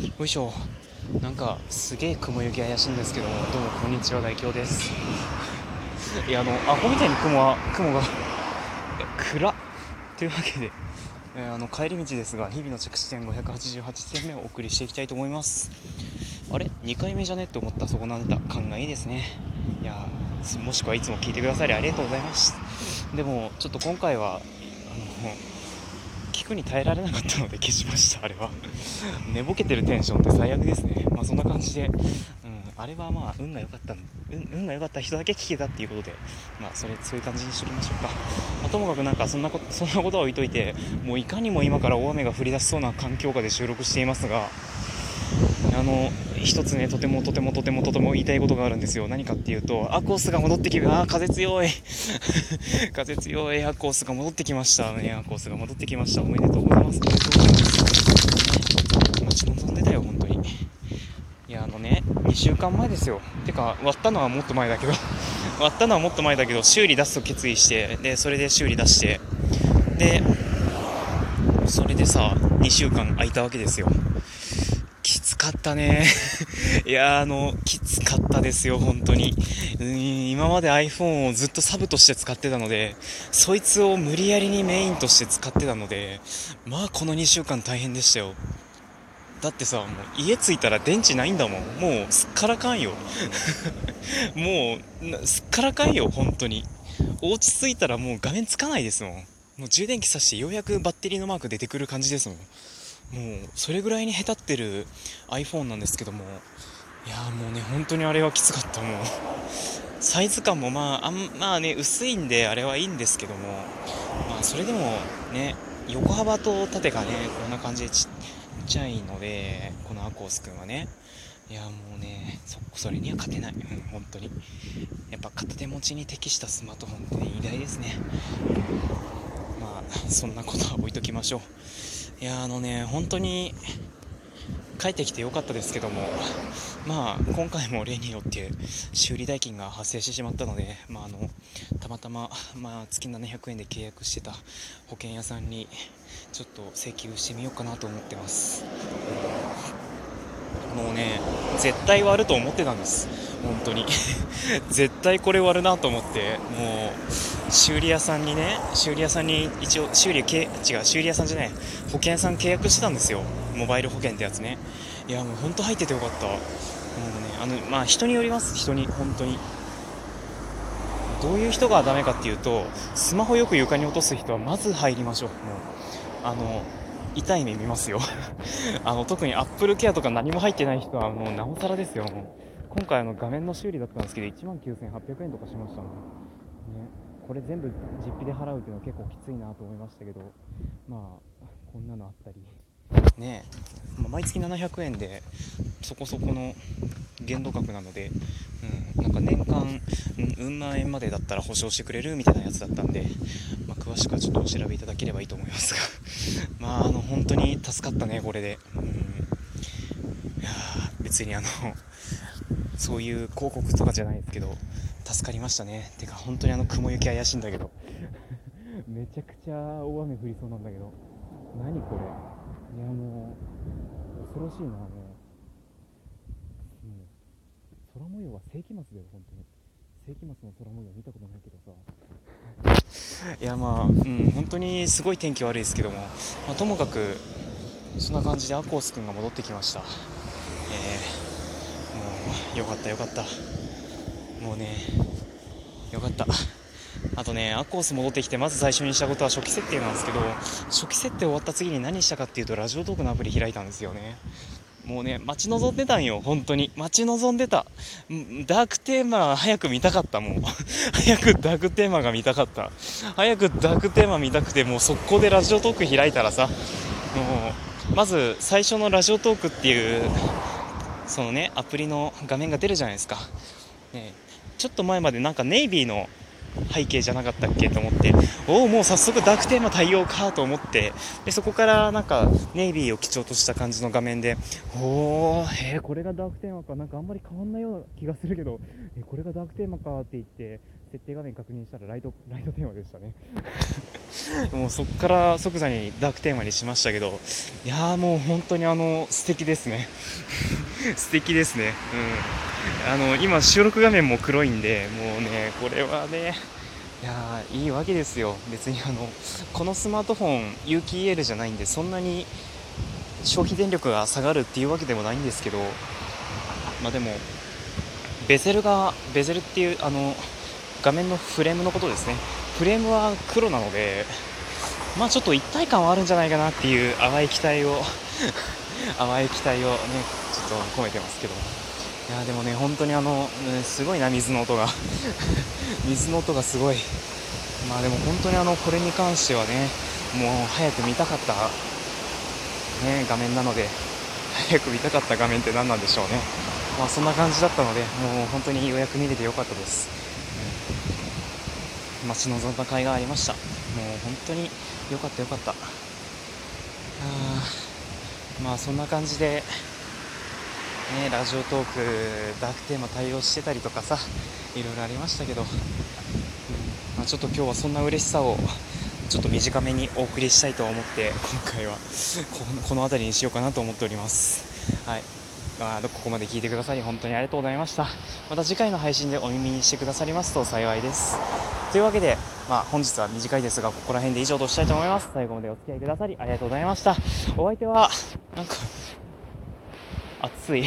よいしょ。なんかすげえ雲行き怪しいんですけどもどうもこんにちは大京です。いやあのアホみたいに雲は雲が暗っ。というわけで、えーあの帰り道ですが日々の着地点588点目をお送りしていきたいと思います。あれ？2回目じゃね？って思ったそこなんだ勘がいいですね。いやもしくはいつも聞いてくださりありがとうございます。でもちょっと今回はあの聞くに耐えられなかったので消しましたあれは。寝ぼけてるテンションって最悪ですね。まあそんな感じで、うん、あれはまあ運が良かったん運運が良かった人だけ聞けたっていうことで。まあそれそういう感じにしときましょうか、まあともかくなんかそんなことそんなことは置いといてもういかにも今から大雨が降り出しそうな環境下で収録していますがあの一つねとてもとてもとてもとても言いたいことがあるんですよ。何かっていうとアコースが戻ってきあー風強い。風強い。アコースが戻ってきました。ねアコースが戻ってきました。おめでとうございます。おめでとうございます、待ち望んでたよ本当に。いやあのね2週間前ですよ。てか割ったのはもっと前だけど。割ったのはもっと前だけど修理出すと決意してでそれで修理出して。でそれでさ2週間空いたわけですよ。かったね。いやあのきつかったですよ本当に。うん今まで iPhone をずっとサブとして使ってたのでそいつを無理やりにメインとして使ってたのでまあこの2週間大変でしたよ。だってさもう家着いたら電池ないんだもん。もうすっからかんよ。もうすっからかんよ本当に。お家着いたらもう画面つかないですもん。もう充電器さしてようやくバッテリーのマーク出てくる感じですもん。もうそれぐらいに下手ってる iPhone なんですけどもいやもうね本当にあれはきつかったもう。サイズ感もまああんまあね薄いんであれはいいんですけどもまあそれでもね横幅と縦がねこんな感じでちっちゃいのでこのアコースくんはね。いやもうねそそれには勝てない、うん、本当に。やっぱ片手持ちに適したスマートフォンって、ね、偉大ですね。まあそんなことは置いときましょう。いやあのね本当に帰ってきてよかったですけどもまあ今回も例によって修理代金が発生してしまったのでまああのたまたま、まあ、月700円で契約してた保険屋さんにちょっと請求してみようかなと思ってます。もうね絶対割ると思ってたんです。本当に。絶対これ割るなと思ってもう修理屋さんにね修理屋さんに一応修理け違う修理屋さんじゃない保険屋さん契約してたんですよ。モバイル保険ってやつね。いやもう本当入っててよかった。もうねあのまあ人によります。人に本当に。どういう人がダメかっていうとスマホよく床に落とす人はまず入りましょう。もうあの痛い目見ますよ。あの特にアップルケアとか何も入ってない人はもうなおさらですよ。もう今回あの画面の修理だったんですけど1万9800円とかしましたもんね。これ全部実費で払うっていうのは結構きついなと思いましたけどまあこんなのあったり。ねえ、まあ毎月700円でそこそこの限度額なので、うん、なんか年間うんうん万円までだったら保証してくれるみたいなやつだったんで、まあ、詳しくはちょっとお調べいただければいいと思いますが。まああの本当に助かったねこれで、うん、いや別にあのそういう広告とかじゃないですけど助かりましたね。てか本当にあの雲行き怪しいんだけど。めちゃくちゃ大雨降りそうなんだけど。何これ。いやもう恐ろしいなもう、うん、空模様は世紀末だよ本当に。世紀末の空模様見たことないけどさ。いやまあうん本当にすごい天気悪いですけども、まあ、ともかくそんな感じでアコース君が戻ってきました。えー、もうよかったよかったもうねよかったあとね、アコース戻ってきて、まず最初にしたことは初期設定なんですけど、初期設定終わった次に何したかっていうと、ラジオトークのアプリ開いたんですよね。もうね、待ち望んでたんよ、本当に。待ち望んでた。ダークテーマ早く見たかった、もう。早くダークテーマが見たかった。早くダークテーマ見たくて、もう速攻でラジオトーク開いたらさ、もう、まず最初のラジオトークっていう、そのね、アプリの画面が出るじゃないですか。ね、ちょっと前までなんかネイビーの背景じゃなかったっけと思っておおもう早速ダークテーマ対応かと思ってでそこからなんかネイビーを基調とした感じの画面でおおえー、これがダークテーマかなんかあんまり変わんないような気がするけどえーこれがダークテーマかって言って設定画面確認したらライトライトテーマでしたね。もうそこから即座にダークテーマにしましたけどいやーもう本当にあの素敵ですね 素敵ですね。うん。あの今収録画面も黒いんでもうねこれはねいやいいわけですよ。別にあのこのスマートフォン有機 EL じゃないんでそんなに消費電力が下がるっていうわけでもないんですけどまあでもベゼルがベゼルっていうあの画面のフレームのことですね。フレームは黒なのでまあちょっと一体感はあるんじゃないかなっていう淡い期待を 淡い期待をねちょっと込めてますけどいやでもね本当にあの、ね、すごいな水の音が。水の音がすごい。まあでも本当にあのこれに関してはねもう早く見たかったね画面なので早く見たかった画面って何なんでしょうね。まあそんな感じだったのでもう本当にようやく見れてよかったです、うん、待ち望んだ甲斐がありました。もう本当によかったよかった。あまあそんな感じでね、ラジオトークダークテーマ対応してたりとかさいろいろありましたけど、まあ、ちょっと今日はそんな嬉しさをちょっと短めにお送りしたいと思って今回はこのこの辺りにしようかなと思っております。はい。まあ、ここまで聞いてくださり本当にありがとうございました。また次回の配信でお耳にしてくださりますと幸いです。というわけで、まあ、本日は短いですがここら辺で以上としたいと思います。最後までお付き合いくださりありがとうございました。お相手はなんか暑い。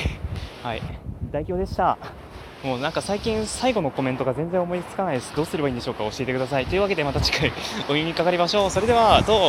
はい。代表でした。もうなんか最近最後のコメントが全然思いつかないです。どうすればいいんでしょうか？教えてください。というわけでまた次回お耳にかかりましょう。それではどう？